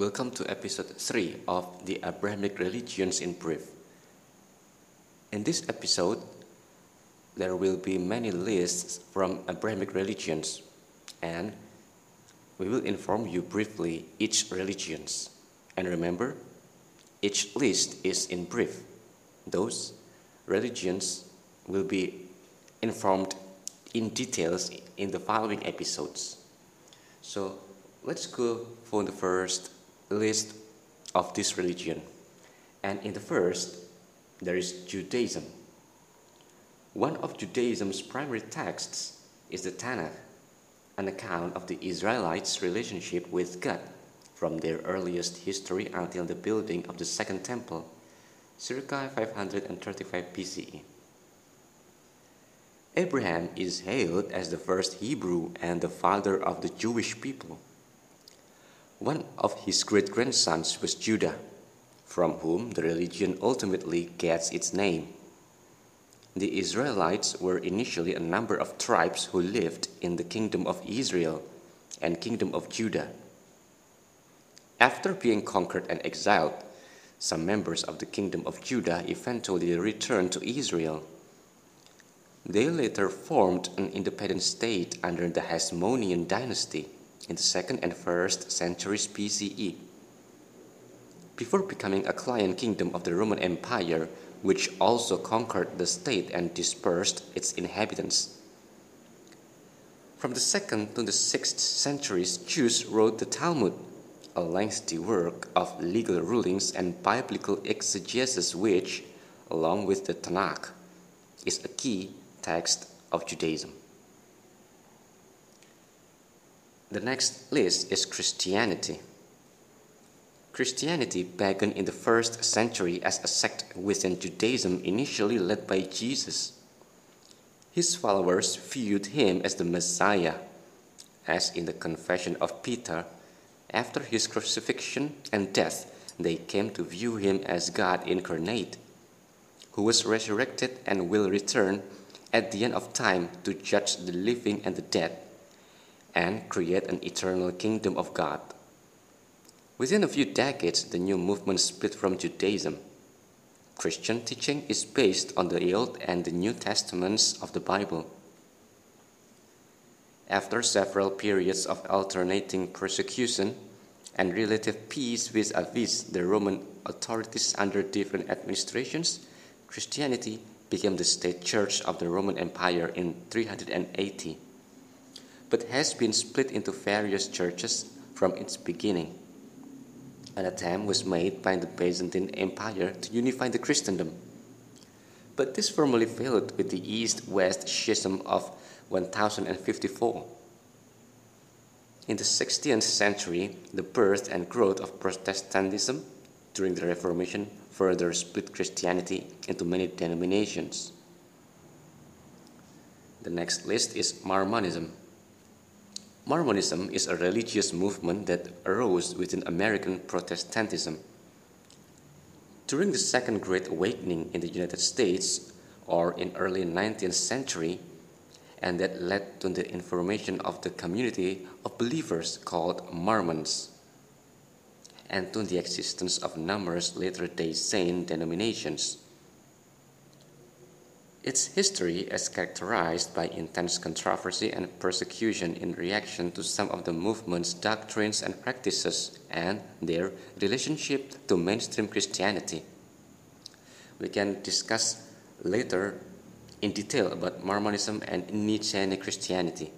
Welcome to episode 3 of the Abrahamic Religions in Brief. In this episode, there will be many lists from Abrahamic religions and we will inform you briefly each religions. And remember, each list is in brief. Those religions will be informed in details in the following episodes. So let's go for the first list of this religion. And in the first, there is Judaism. One of Judaism's primary texts is the Tanakh, an account of the Israelites' relationship with God from their earliest history until the building of the Second Temple, circa 535 BCE. Abraham is hailed as the first Hebrew and the father of the Jewish people. One of his great grandsons was Judah, from whom the religion ultimately gets its name. The Israelites were initially a number of tribes who lived in the kingdom of Israel and kingdom of Judah. After being conquered and exiled, some members of the kingdom of Judah eventually returned to Israel. They later formed an independent state under the Hasmonean dynasty in the second and first centuries BCE. Before becoming a client kingdom of the Roman Empire, which also conquered the state and dispersed its inhabitants. From the second to the sixth centuries, Jews wrote the Talmud, a lengthy work of legal rulings and biblical exegesis, which, along with the Tanakh, is a key text of Judaism. The next list is Christianity. Christianity began in the first century as a sect within Judaism, initially led by Jesus. His followers viewed him as the Messiah, as in the Confession of Peter. After his crucifixion and death, they came to view him as God incarnate, who was resurrected and will return at the end of time to judge the living and the dead and create an eternal kingdom of God. Within a few decades, the new movement split from Judaism. Christian teaching is based on the Old and the New Testaments of the Bible. After several periods of alternating persecution and relative peace vis a vis the Roman authorities under different administrations, Christianity became the state church of the Roman Empire in 380 but has been split into various churches from its beginning. An attempt was made by the Byzantine Empire to unify the Christendom, but this formally failed with the East West Schism of 1054. In the 16th century, the birth and growth of Protestantism during the Reformation further split Christianity into many denominations. The next list is Mormonism. Mormonism is a religious movement that arose within American Protestantism. During the Second Great Awakening in the United States, or in early 19th century, and that led to the information of the community of believers called Mormons, and to the existence of numerous Latter-day Saint denominations. Its history is characterized by intense controversy and persecution in reaction to some of the movement's doctrines and practices and their relationship to mainstream Christianity. We can discuss later in detail about Mormonism and Nicene Christianity.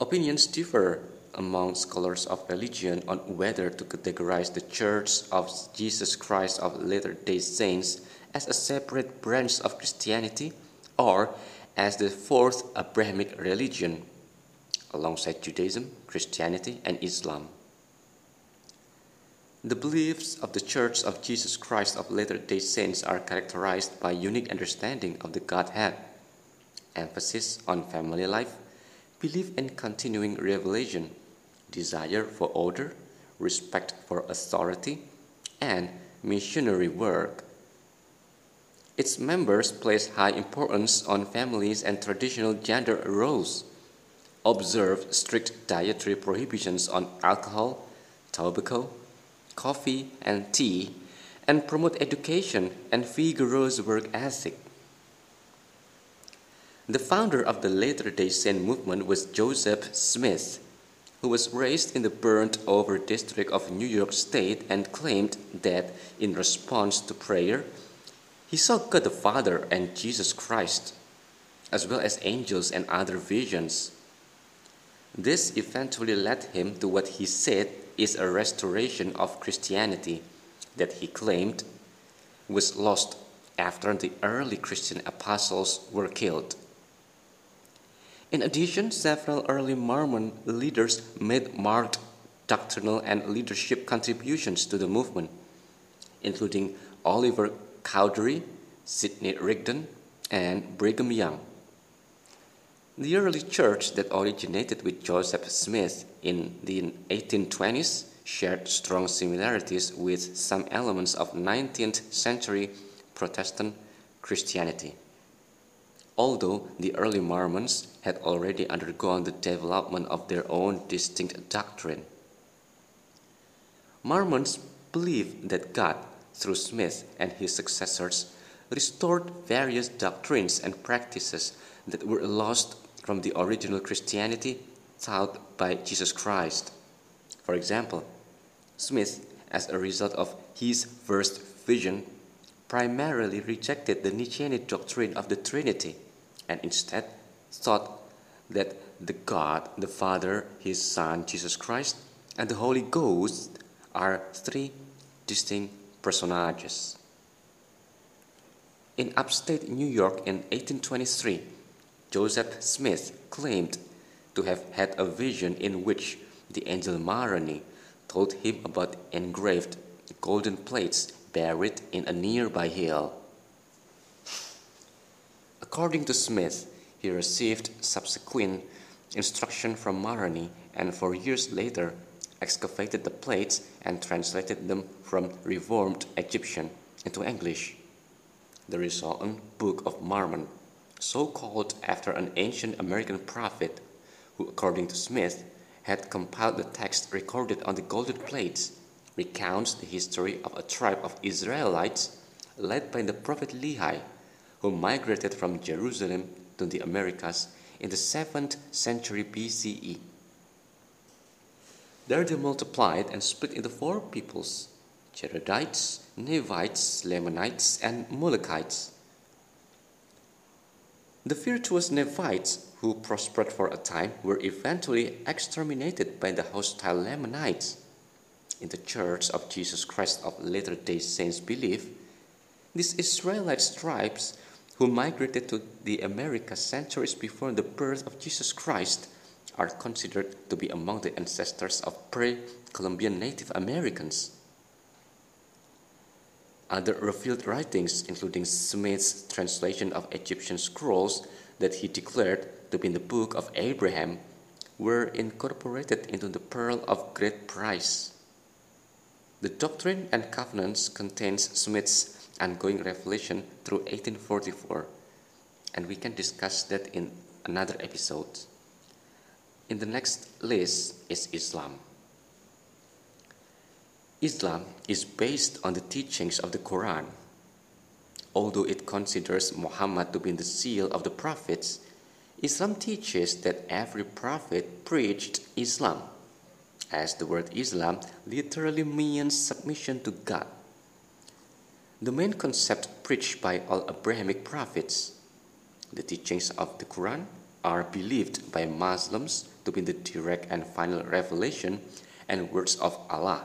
Opinions differ among scholars of religion on whether to categorize the Church of Jesus Christ of Latter day Saints as a separate branch of Christianity or as the fourth Abrahamic religion, alongside Judaism, Christianity, and Islam. The beliefs of the Church of Jesus Christ of Latter day Saints are characterized by unique understanding of the Godhead, emphasis on family life, belief in continuing revelation, desire for order, respect for authority, and missionary work. Its members place high importance on families and traditional gender roles, observe strict dietary prohibitions on alcohol, tobacco, coffee, and tea, and promote education and vigorous work ethic. The founder of the Latter day Saint movement was Joseph Smith, who was raised in the burnt over district of New York State and claimed that in response to prayer, he saw God the Father and Jesus Christ, as well as angels and other visions. This eventually led him to what he said is a restoration of Christianity that he claimed was lost after the early Christian apostles were killed. In addition, several early Mormon leaders made marked doctrinal and leadership contributions to the movement, including Oliver Cowdery, Sidney Rigdon, and Brigham Young. The early church that originated with Joseph Smith in the 1820s shared strong similarities with some elements of 19th century Protestant Christianity although the early Mormons had already undergone the development of their own distinct doctrine. Mormons believed that God, through Smith and his successors, restored various doctrines and practices that were lost from the original Christianity taught by Jesus Christ. For example, Smith, as a result of his first vision, primarily rejected the Nichianic doctrine of the Trinity and instead thought that the God, the Father, His Son, Jesus Christ, and the Holy Ghost are three distinct personages. In upstate New York in 1823, Joseph Smith claimed to have had a vision in which the angel Moroni told him about engraved golden plates buried in a nearby hill. According to Smith, he received subsequent instruction from Moroni and for years later excavated the plates and translated them from reformed Egyptian into English. The resultant Book of Mormon, so called after an ancient American prophet who, according to Smith, had compiled the text recorded on the golden plates, recounts the history of a tribe of Israelites led by the prophet Lehi who migrated from Jerusalem to the Americas in the 7th century BCE. There they multiplied and split into four peoples Jaredites, Nephites, Lamanites, and Mulekites. The virtuous Nephites, who prospered for a time, were eventually exterminated by the hostile Lamanites. In the Church of Jesus Christ of Latter day Saints believe, these Israelite tribes who migrated to the Americas centuries before the birth of Jesus Christ are considered to be among the ancestors of pre Columbian Native Americans. Other revealed writings, including Smith's translation of Egyptian scrolls that he declared to be in the Book of Abraham, were incorporated into the Pearl of Great Price. The Doctrine and Covenants contains Smith's ongoing revelation through 1844, and we can discuss that in another episode. In the next list is Islam. Islam is based on the teachings of the Quran. Although it considers Muhammad to be the seal of the prophets, Islam teaches that every prophet preached Islam, as the word Islam literally means submission to God. The main concept preached by all Abrahamic prophets, the teachings of the Quran, are believed by Muslims to be the direct and final revelation and words of Allah.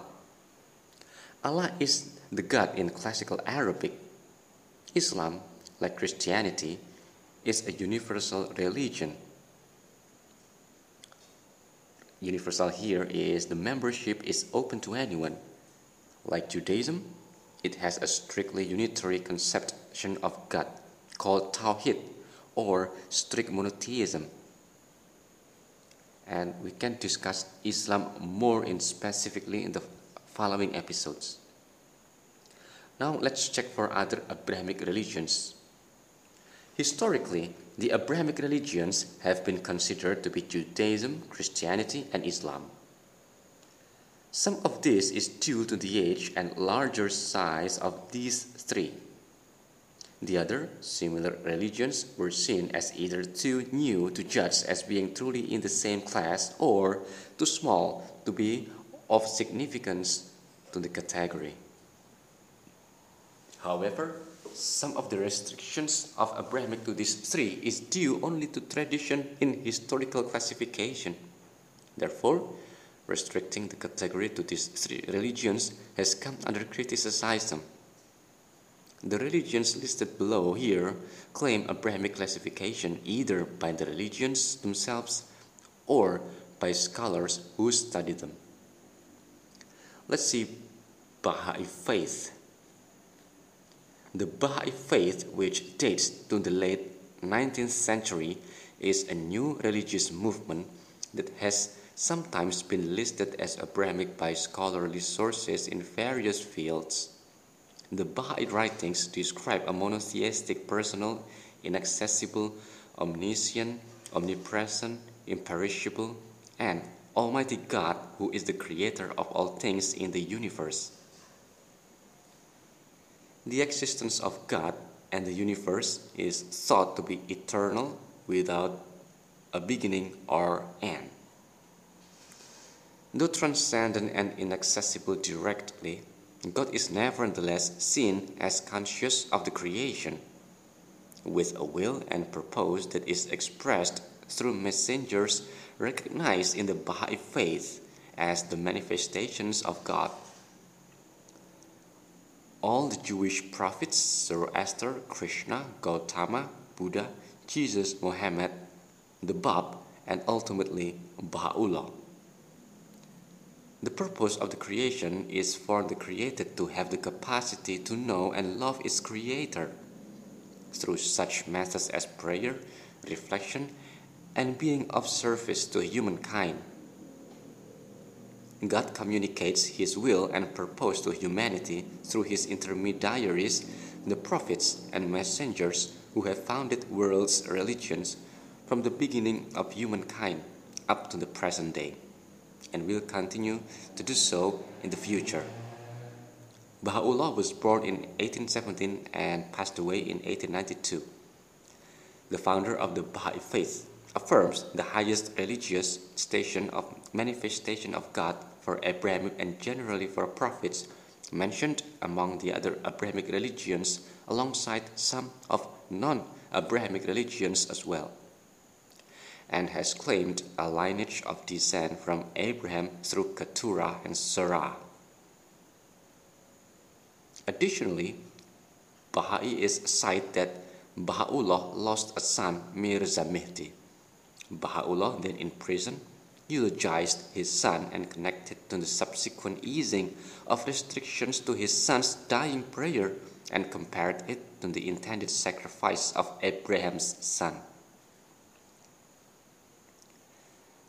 Allah is the God in classical Arabic. Islam, like Christianity, is a universal religion. Universal here is the membership is open to anyone. Like Judaism, it has a strictly unitary conception of God called Tawhid or strict monotheism. And we can discuss Islam more in specifically in the following episodes. Now let's check for other Abrahamic religions. Historically, the Abrahamic religions have been considered to be Judaism, Christianity, and Islam. Some of this is due to the age and larger size of these three. The other similar religions were seen as either too new to judge as being truly in the same class or too small to be of significance to the category. However, some of the restrictions of Abrahamic to these three is due only to tradition in historical classification. Therefore, restricting the category to these three religions has come under criticism. The religions listed below here claim Abrahamic classification either by the religions themselves or by scholars who study them. Let's see Baha'i faith. The Baha'i faith, which dates to the late 19th century, is a new religious movement that has sometimes been listed as Abrahamic by scholarly sources in various fields. The Baha'i writings describe a monotheistic, personal, inaccessible, omniscient, omnipresent, imperishable, and Almighty God who is the creator of all things in the universe. The existence of God and the universe is thought to be eternal without a beginning or end. Though transcendent and inaccessible directly, God is nevertheless seen as conscious of the creation, with a will and purpose that is expressed through messengers recognized in the Baha'i faith as the manifestations of God. All the Jewish prophets, Zoroaster, Krishna, Gautama, Buddha, Jesus, Mohammed, the Bab, and ultimately Baha'u'llah. The purpose of the creation is for the created to have the capacity to know and love its creator. Through such methods as prayer, reflection, and being of service to humankind. God communicates His will and purpose to humanity through His intermediaries, the prophets and messengers who have founded world's religions from the beginning of humankind up to the present day, and will continue to do so in the future. Baha'u'llah was born in 1817 and passed away in 1892. The founder of the Baha'i faith affirms the highest religious station of manifestation of God for Abrahamic and generally for prophets mentioned among the other Abrahamic religions alongside some of non-Abrahamic religions as well and has claimed a lineage of descent from Abraham through Keturah and Sarah. Additionally, Baha'is cite that Baha'u'llah lost a son, Mirza Mehdi, Baha'u'llah, then in prison, eulogized his son and connected to the subsequent easing of restrictions to his son's dying prayer and compared it to the intended sacrifice of Abraham's son.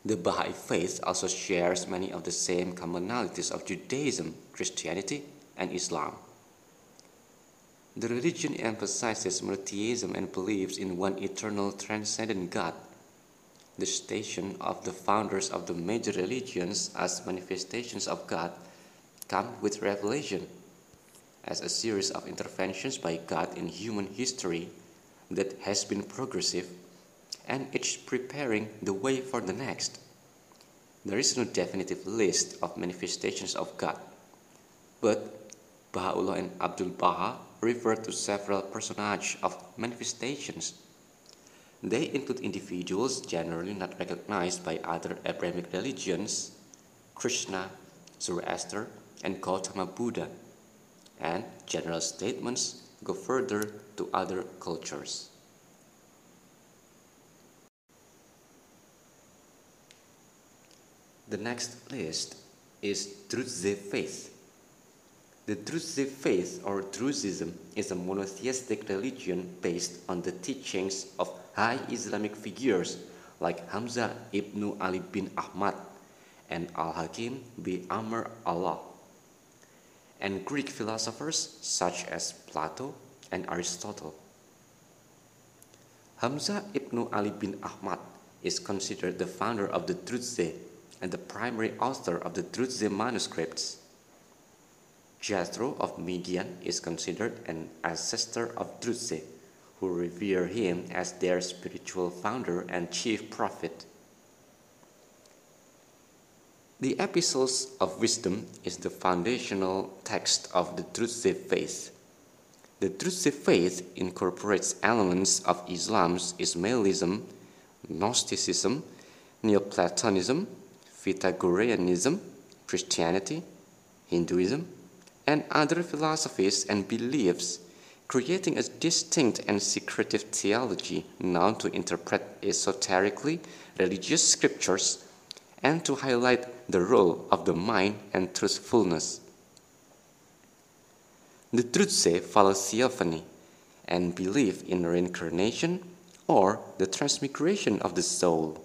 The Baha'i faith also shares many of the same commonalities of Judaism, Christianity, and Islam. The religion emphasizes monotheism and believes in one eternal transcendent God the station of the founders of the major religions as manifestations of God come with revelation as a series of interventions by God in human history that has been progressive and each preparing the way for the next. There is no definitive list of manifestations of God, but Baha'u'llah and Abdul Baha refer to several personages of manifestations they include individuals generally not recognized by other Abrahamic religions, Krishna, Zoroaster, and Gautama Buddha, and general statements go further to other cultures. The next list is Druze faith. The Druze faith or Druzism is a monotheistic religion based on the teachings of high Islamic figures like Hamza ibn Ali bin Ahmad and Al-Hakim bin Amr Allah, and Greek philosophers such as Plato and Aristotle. Hamza ibn Ali bin Ahmad is considered the founder of the Druze, and the primary author of the Druze manuscripts. Jethro of Midian is considered an ancestor of Druze, who revere him as their spiritual founder and chief prophet. The Epistles of Wisdom is the foundational text of the Druze faith. The Druze faith incorporates elements of Islam's Ismailism, Gnosticism, Neoplatonism, Pythagoreanism, Christianity, Hinduism, and other philosophies and beliefs, creating a distinct and secretive theology known to interpret esoterically religious scriptures and to highlight the role of the mind and truthfulness. The Druze follow theophany and believe in reincarnation or the transmigration of the soul.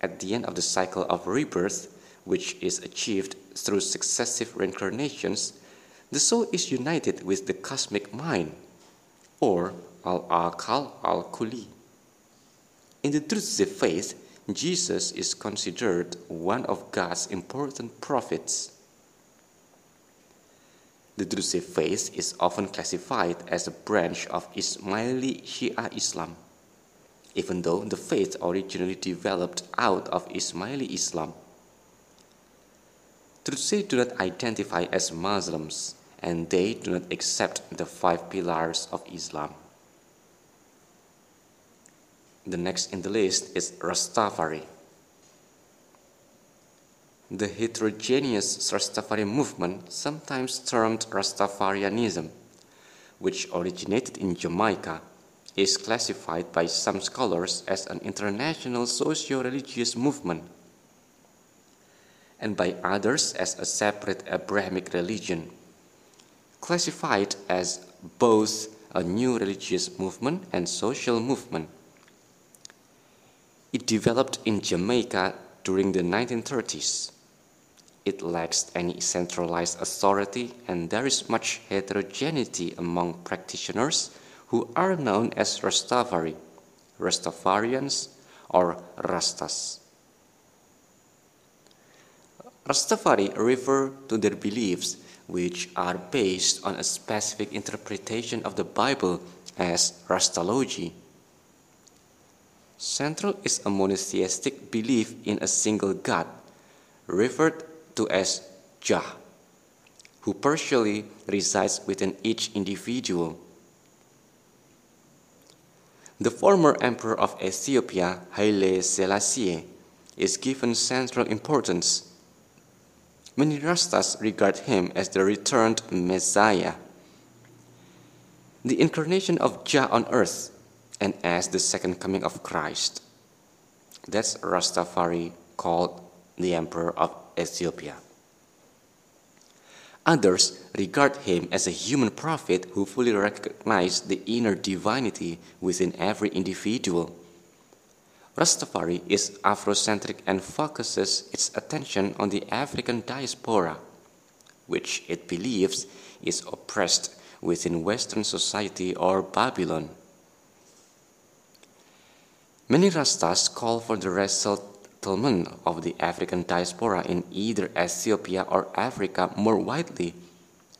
At the end of the cycle of rebirth, which is achieved through successive reincarnations, the soul is united with the cosmic mind, or al-akal al-kuli. In the Druze faith, Jesus is considered one of God's important prophets. The Druze faith is often classified as a branch of Ismaili Shia Islam, even though the faith originally developed out of Ismaili Islam. Druze do not identify as Muslims and they do not accept the five pillars of Islam. The next in the list is Rastafari. The heterogeneous Rastafari movement, sometimes termed Rastafarianism, which originated in Jamaica, is classified by some scholars as an international socio religious movement, and by others as a separate Abrahamic religion, classified as both a new religious movement and social movement. It developed in Jamaica during the 1930s. It lacks any centralized authority and there is much heterogeneity among practitioners who are known as Rastafari, Rastafarians, or Rastas. Rastafari refer to their beliefs which are based on a specific interpretation of the Bible as Rastology. Central is a monotheistic belief in a single God, referred to as Jah, who partially resides within each individual. The former emperor of Ethiopia, Haile Selassie, is given central importance. Many Rastas regard him as the returned Messiah, the incarnation of Jah on earth and as the second coming of Christ. That's Rastafari called the Emperor of Ethiopia. Others regard him as a human prophet who fully recognizes the inner divinity within every individual. Rastafari is Afrocentric and focuses its attention on the African diaspora, which it believes is oppressed within Western society or Babylon. Many Rastas call for the resettlement of the African diaspora in either Ethiopia or Africa more widely,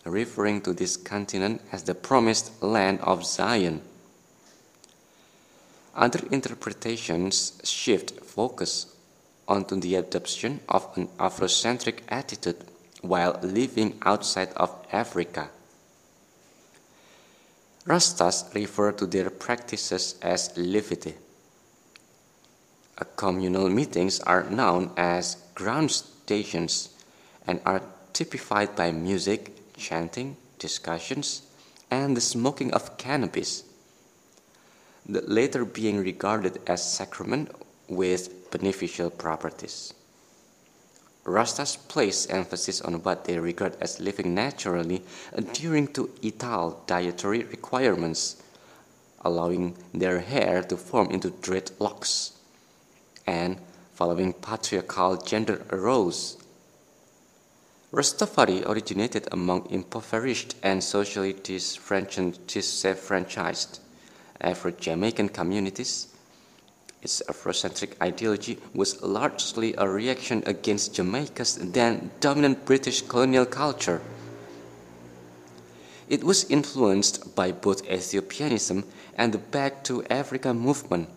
referring to this continent as the promised land of Zion. Other interpretations shift focus onto the adoption of an Afrocentric attitude while living outside of Africa. Rastas refer to their practices as livity communal meetings are known as groundations and are typified by music, chanting, discussions, and the smoking of cannabis, the latter being regarded as sacrament with beneficial properties. Rastas place emphasis on what they regard as living naturally, adhering to Ital dietary requirements, allowing their hair to form into dreadlocks and following patriarchal gender roles. Rastafari originated among impoverished and socially disenfranchised Afro-Jamaican communities Its Afrocentric ideology was largely a reaction against Jamaica's then dominant British colonial culture. It was influenced by both Ethiopianism and the Back to Africa movement,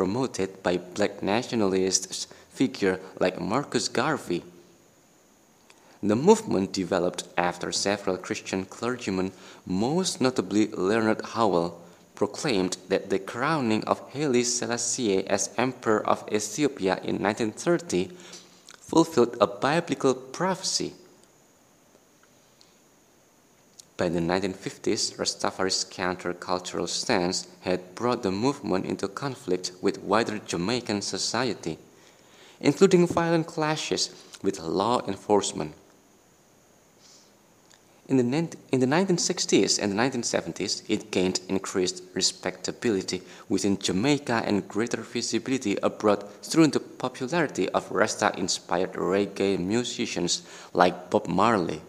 promoted by black nationalist figures like Marcus Garvey. The movement developed after several Christian clergymen, most notably Leonard Howell, proclaimed that the crowning of Haile Selassie as Emperor of Ethiopia in 1930 fulfilled a biblical prophecy. By the 1950s, Rastafari's countercultural stance had brought the movement into conflict with wider Jamaican society, including violent clashes with law enforcement. In the, in the 1960s and the 1970s, it gained increased respectability within Jamaica and greater visibility abroad through the popularity of Rasta inspired reggae musicians like Bob Marley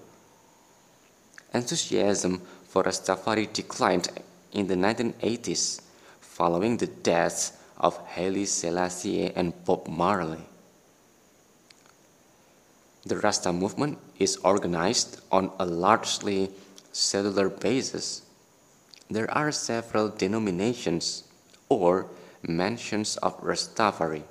enthusiasm for Rastafari declined in the 1980s following the deaths of Haile Selassie and Bob Marley. The Rasta movement is organized on a largely cellular basis. There are several denominations or mansions of Rastafari.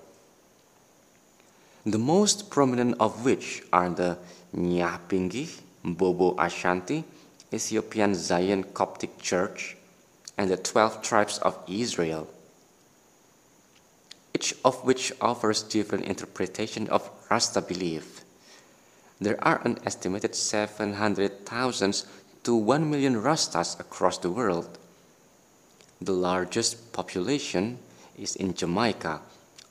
The most prominent of which are the Nyabinghi, Bobo Ashanti, Ethiopian Zion Coptic Church, and the 12 tribes of Israel, each of which offers different interpretation of Rasta belief. There are an estimated 700,000 to 1 million Rastas across the world. The largest population is in Jamaica,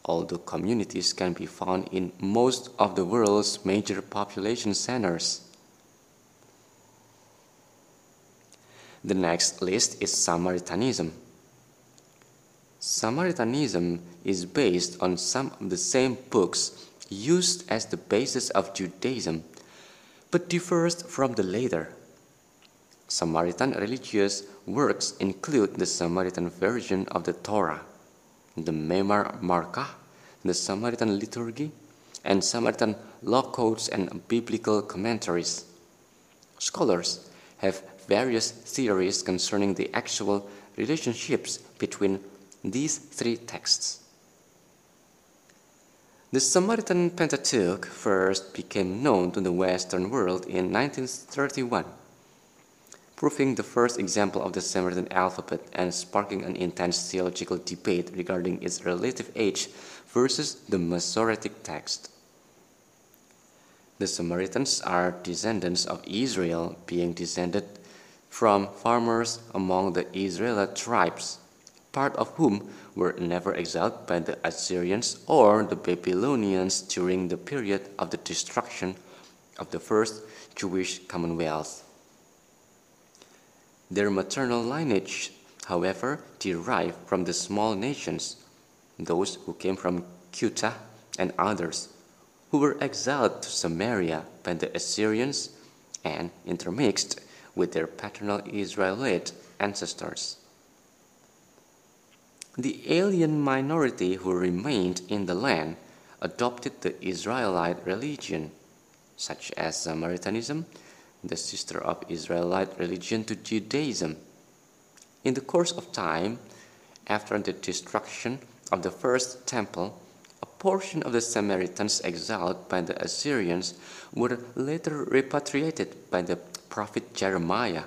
although communities can be found in most of the world's major population centers. The next list is Samaritanism. Samaritanism is based on some of the same books used as the basis of Judaism, but differs from the later. Samaritan religious works include the Samaritan version of the Torah, the Memar Markah, the Samaritan liturgy, and Samaritan law codes and biblical commentaries. Scholars have various theories concerning the actual relationships between these three texts. The Samaritan Pentateuch first became known to the Western world in 1931, proving the first example of the Samaritan alphabet and sparking an intense theological debate regarding its relative age versus the Masoretic text. The Samaritans are descendants of Israel, being descended from farmers among the Israelite tribes, part of whom were never exiled by the Assyrians or the Babylonians during the period of the destruction of the first Jewish commonwealth. Their maternal lineage, however, derived from the small nations, those who came from Cuthah and others, who were exiled to Samaria by the Assyrians and intermixed with their paternal Israelite ancestors. The alien minority who remained in the land adopted the Israelite religion, such as Samaritanism, the sister of Israelite religion to Judaism. In the course of time, after the destruction of the first temple, a portion of the Samaritans exiled by the Assyrians were later repatriated by the prophet Jeremiah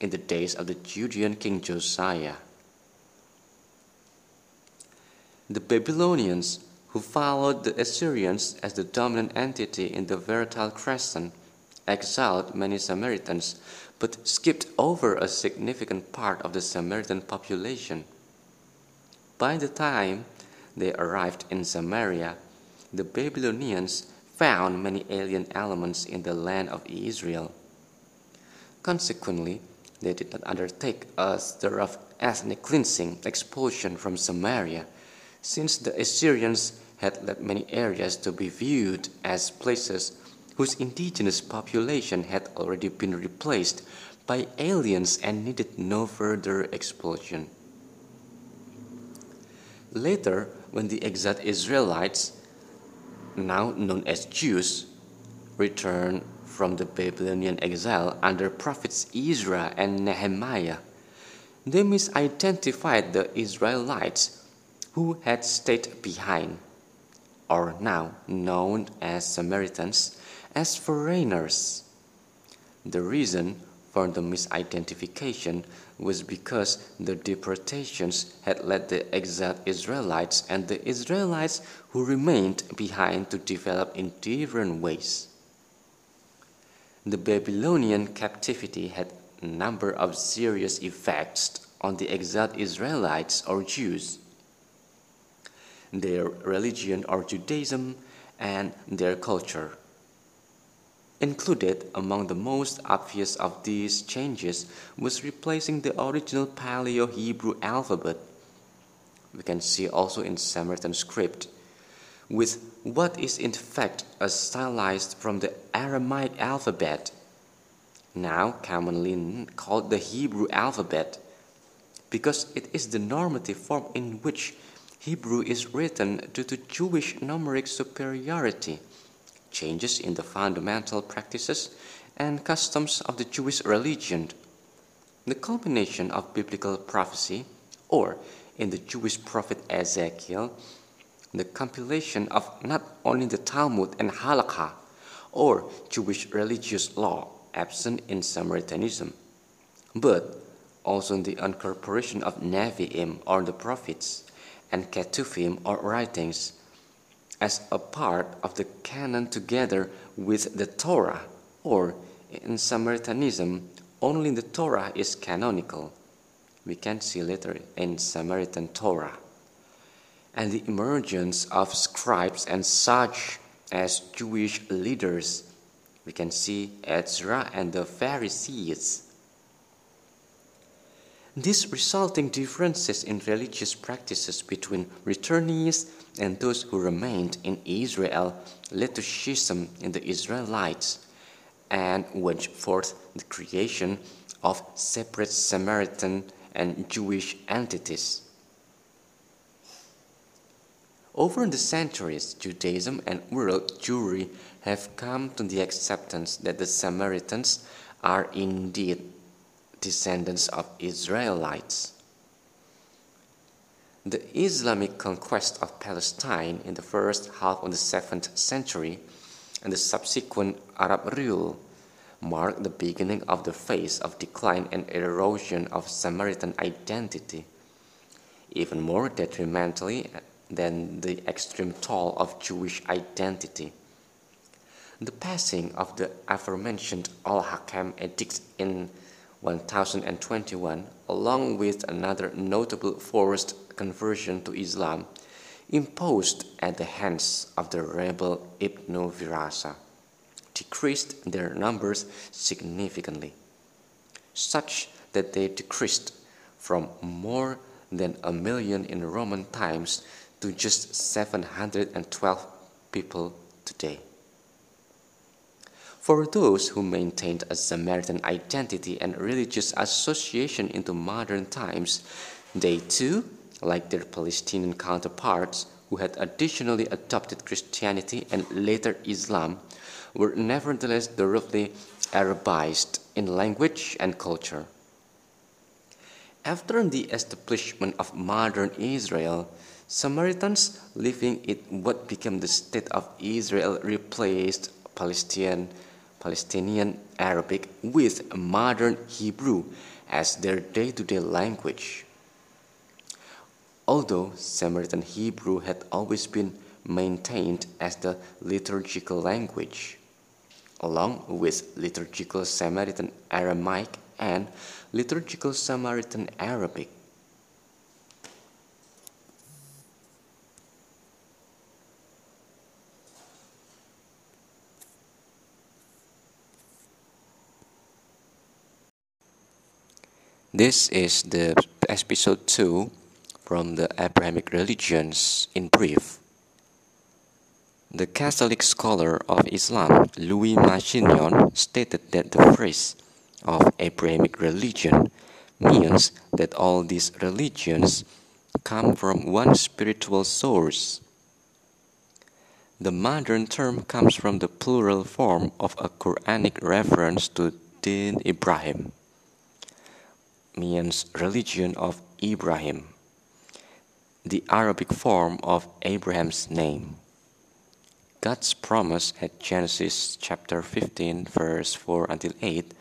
in the days of the Judean king Josiah. The Babylonians, who followed the Assyrians as the dominant entity in the Fertile Crescent, exiled many Samaritans but skipped over a significant part of the Samaritan population. By the time they arrived in Samaria, the Babylonians found many alien elements in the land of Israel. Consequently, they did not undertake a thorough ethnic cleansing expulsion from Samaria, since the Assyrians had led many areas to be viewed as places whose indigenous population had already been replaced by aliens and needed no further expulsion. Later, when the exiled Israelites, now known as Jews, returned from the Babylonian exile under prophets Ezra and Nehemiah, they misidentified the Israelites who had stayed behind, or now known as Samaritans, as foreigners. The reason for the misidentification was because the deportations had led the exiled Israelites and the Israelites who remained behind to develop in different ways. The Babylonian captivity had a number of serious effects on the exiled Israelites or Jews. Their religion or Judaism and their culture. Included among the most obvious of these changes was replacing the original Paleo Hebrew alphabet, we can see also in Samaritan script, with what is in fact a stylized from the Aramaic alphabet, now commonly called the Hebrew alphabet, because it is the normative form in which Hebrew is written due to Jewish numeric superiority changes in the fundamental practices and customs of the Jewish religion, the culmination of biblical prophecy, or in the Jewish prophet Ezekiel, the compilation of not only the Talmud and Halakha, or Jewish religious law absent in Samaritanism, but also the incorporation of Nevi'im or the prophets and Ketuvim or writings as a part of the canon together with the Torah, or in Samaritanism, only the Torah is canonical. We can see later in Samaritan Torah. And the emergence of scribes and such as Jewish leaders. We can see Ezra and the Pharisees. These resulting differences in religious practices between returnees and those who remained in Israel led to schism in the Israelites and waged forth the creation of separate Samaritan and Jewish entities. Over the centuries, Judaism and world Jewry have come to the acceptance that the Samaritans are indeed descendants of Israelites. The Islamic conquest of Palestine in the first half of the 7th century and the subsequent Arab rule marked the beginning of the phase of decline and erosion of Samaritan identity, even more detrimentally than the extreme toll of Jewish identity. The passing of the aforementioned Al Hakim Edict in 1021, along with another notable forced conversion to Islam imposed at the hands of the rebel Ibn Firasa decreased their numbers significantly, such that they decreased from more than a million in Roman times to just 712 people today. For those who maintained a Samaritan identity and religious association into modern times, they too like their Palestinian counterparts who had additionally adopted Christianity and later Islam, were nevertheless thoroughly Arabized in language and culture. After the establishment of modern Israel, Samaritans living in what became the state of Israel replaced Palestinian, Palestinian Arabic with modern Hebrew as their day to day language. Although Samaritan Hebrew had always been maintained as the liturgical language, along with liturgical Samaritan Aramaic and liturgical Samaritan Arabic. This is the episode 2 from the Abrahamic religions in brief. The Catholic scholar of Islam Louis Massignon stated that the phrase of Abrahamic religion means that all these religions come from one spiritual source. The modern term comes from the plural form of a Quranic reference to Din Ibrahim, means religion of Ibrahim, the Arabic form of Abraham's name. God's promise at Genesis chapter 15, verse 4 until 8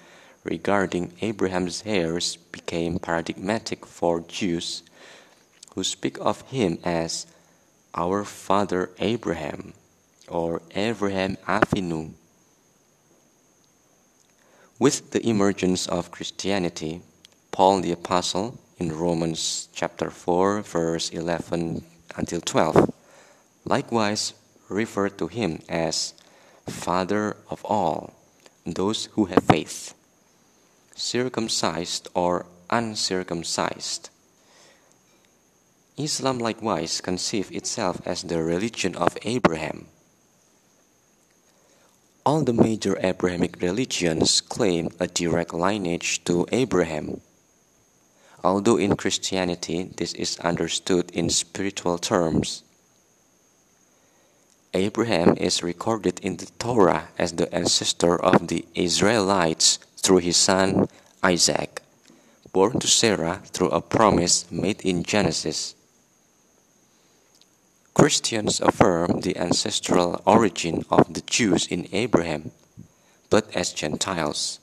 regarding Abraham's heirs became paradigmatic for Jews who speak of him as our father Abraham or Abraham Avinu. With the emergence of Christianity, Paul the Apostle in Romans chapter 4, verse 11 until 12, likewise referred to him as Father of all, those who have faith, circumcised or uncircumcised. Islam likewise conceived itself as the religion of Abraham. All the major Abrahamic religions claim a direct lineage to Abraham. Although in Christianity this is understood in spiritual terms, Abraham is recorded in the Torah as the ancestor of the Israelites through his son Isaac, born to Sarah through a promise made in Genesis. Christians affirm the ancestral origin of the Jews in Abraham, but as Gentiles.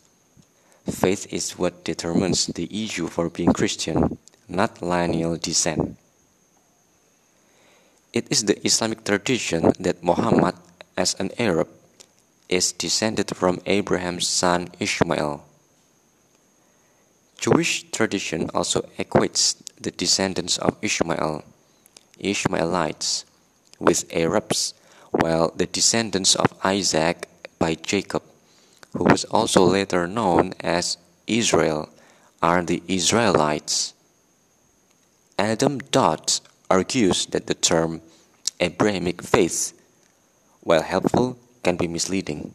Faith is what determines the issue for being Christian, not lineal descent. It is the Islamic tradition that Muhammad, as an Arab, is descended from Abraham's son Ishmael. Jewish tradition also equates the descendants of Ishmael, Ishmaelites, with Arabs, while the descendants of Isaac by Jacob, who was also later known as Israel, are the Israelites. Adam Dodd argues that the term Abrahamic faith, while helpful, can be misleading,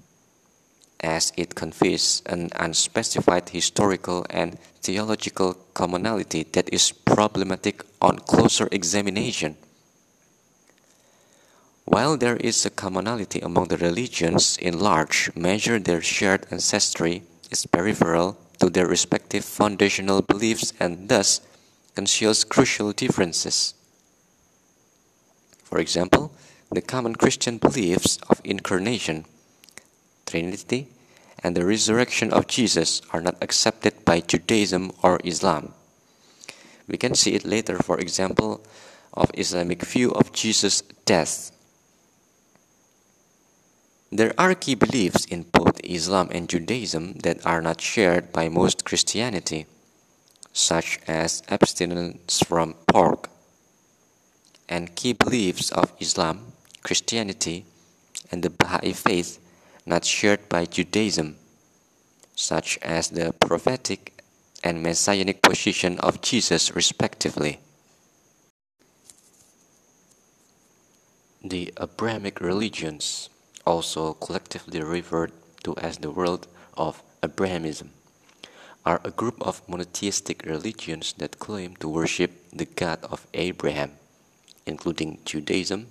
as it conveys an unspecified historical and theological commonality that is problematic on closer examination. While there is a commonality among the religions, in large measure their shared ancestry is peripheral to their respective foundational beliefs and thus conceals crucial differences. For example, the common Christian beliefs of incarnation, Trinity, and the resurrection of Jesus are not accepted by Judaism or Islam. We can see it later, for example, of Islamic view of Jesus' death. There are key beliefs in both Islam and Judaism that are not shared by most Christianity, such as abstinence from pork, and key beliefs of Islam, Christianity, and the Baha'i faith not shared by Judaism, such as the prophetic and messianic position of Jesus, respectively. The Abrahamic religions, also collectively referred to as the world of Abrahamism, are a group of monotheistic religions that claim to worship the God of Abraham including Judaism,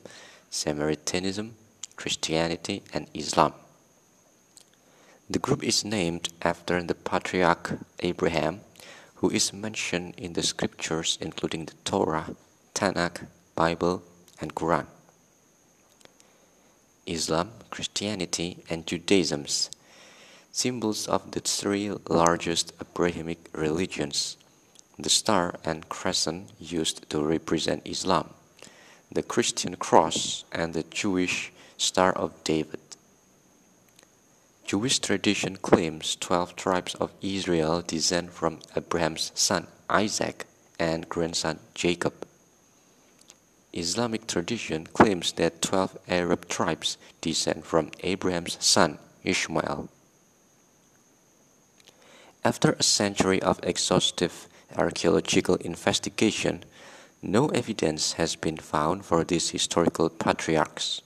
Samaritanism, Christianity, and Islam. The group is named after the patriarch Abraham, who is mentioned in the scriptures including the Torah, Tanakh, Bible, and Quran. Islam, Christianity, and Judaism, symbols of the three largest Abrahamic religions, the star and crescent used to represent Islam the Christian cross, and the Jewish Star of David. Jewish tradition claims 12 tribes of Israel descend from Abraham's son Isaac and grandson Jacob. Islamic tradition claims that 12 Arab tribes descend from Abraham's son Ishmael. After a century of exhaustive archaeological investigation, no evidence has been found for these historical patriarchs.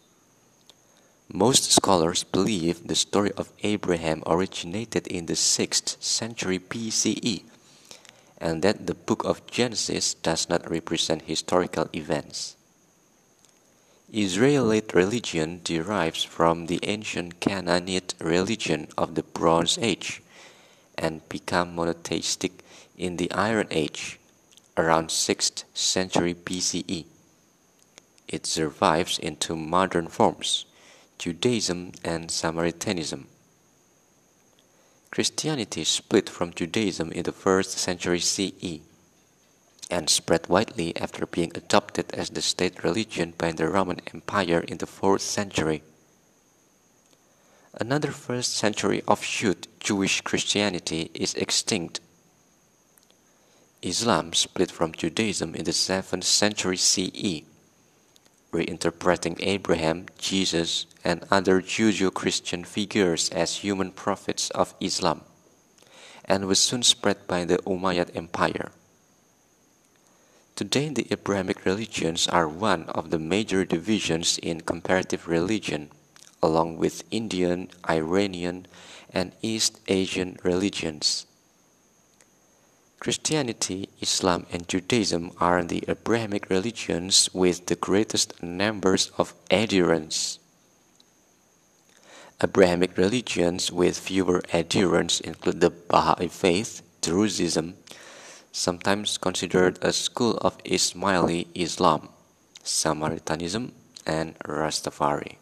Most scholars believe the story of Abraham originated in the 6th century BCE and that the book of Genesis does not represent historical events. Israelite religion derives from the ancient Canaanite religion of the Bronze Age and became monotheistic in the Iron Age, around 6th century BCE. It survives into modern forms, Judaism and Samaritanism. Christianity split from Judaism in the first century CE and spread widely after being adopted as the state religion by the Roman Empire in the 4th century. Another first century offshoot, Jewish Christianity, is extinct. Islam split from Judaism in the 7th century CE, reinterpreting Abraham, Jesus, and other Judeo Christian figures as human prophets of Islam, and was soon spread by the Umayyad Empire. Today, the Abrahamic religions are one of the major divisions in comparative religion, along with Indian, Iranian, and East Asian religions. Christianity, Islam, and Judaism are the Abrahamic religions with the greatest numbers of adherents. Abrahamic religions with fewer adherents include the Baha'i faith, Druzeism, sometimes considered a school of Ismaili Islam, Samaritanism, and Rastafari.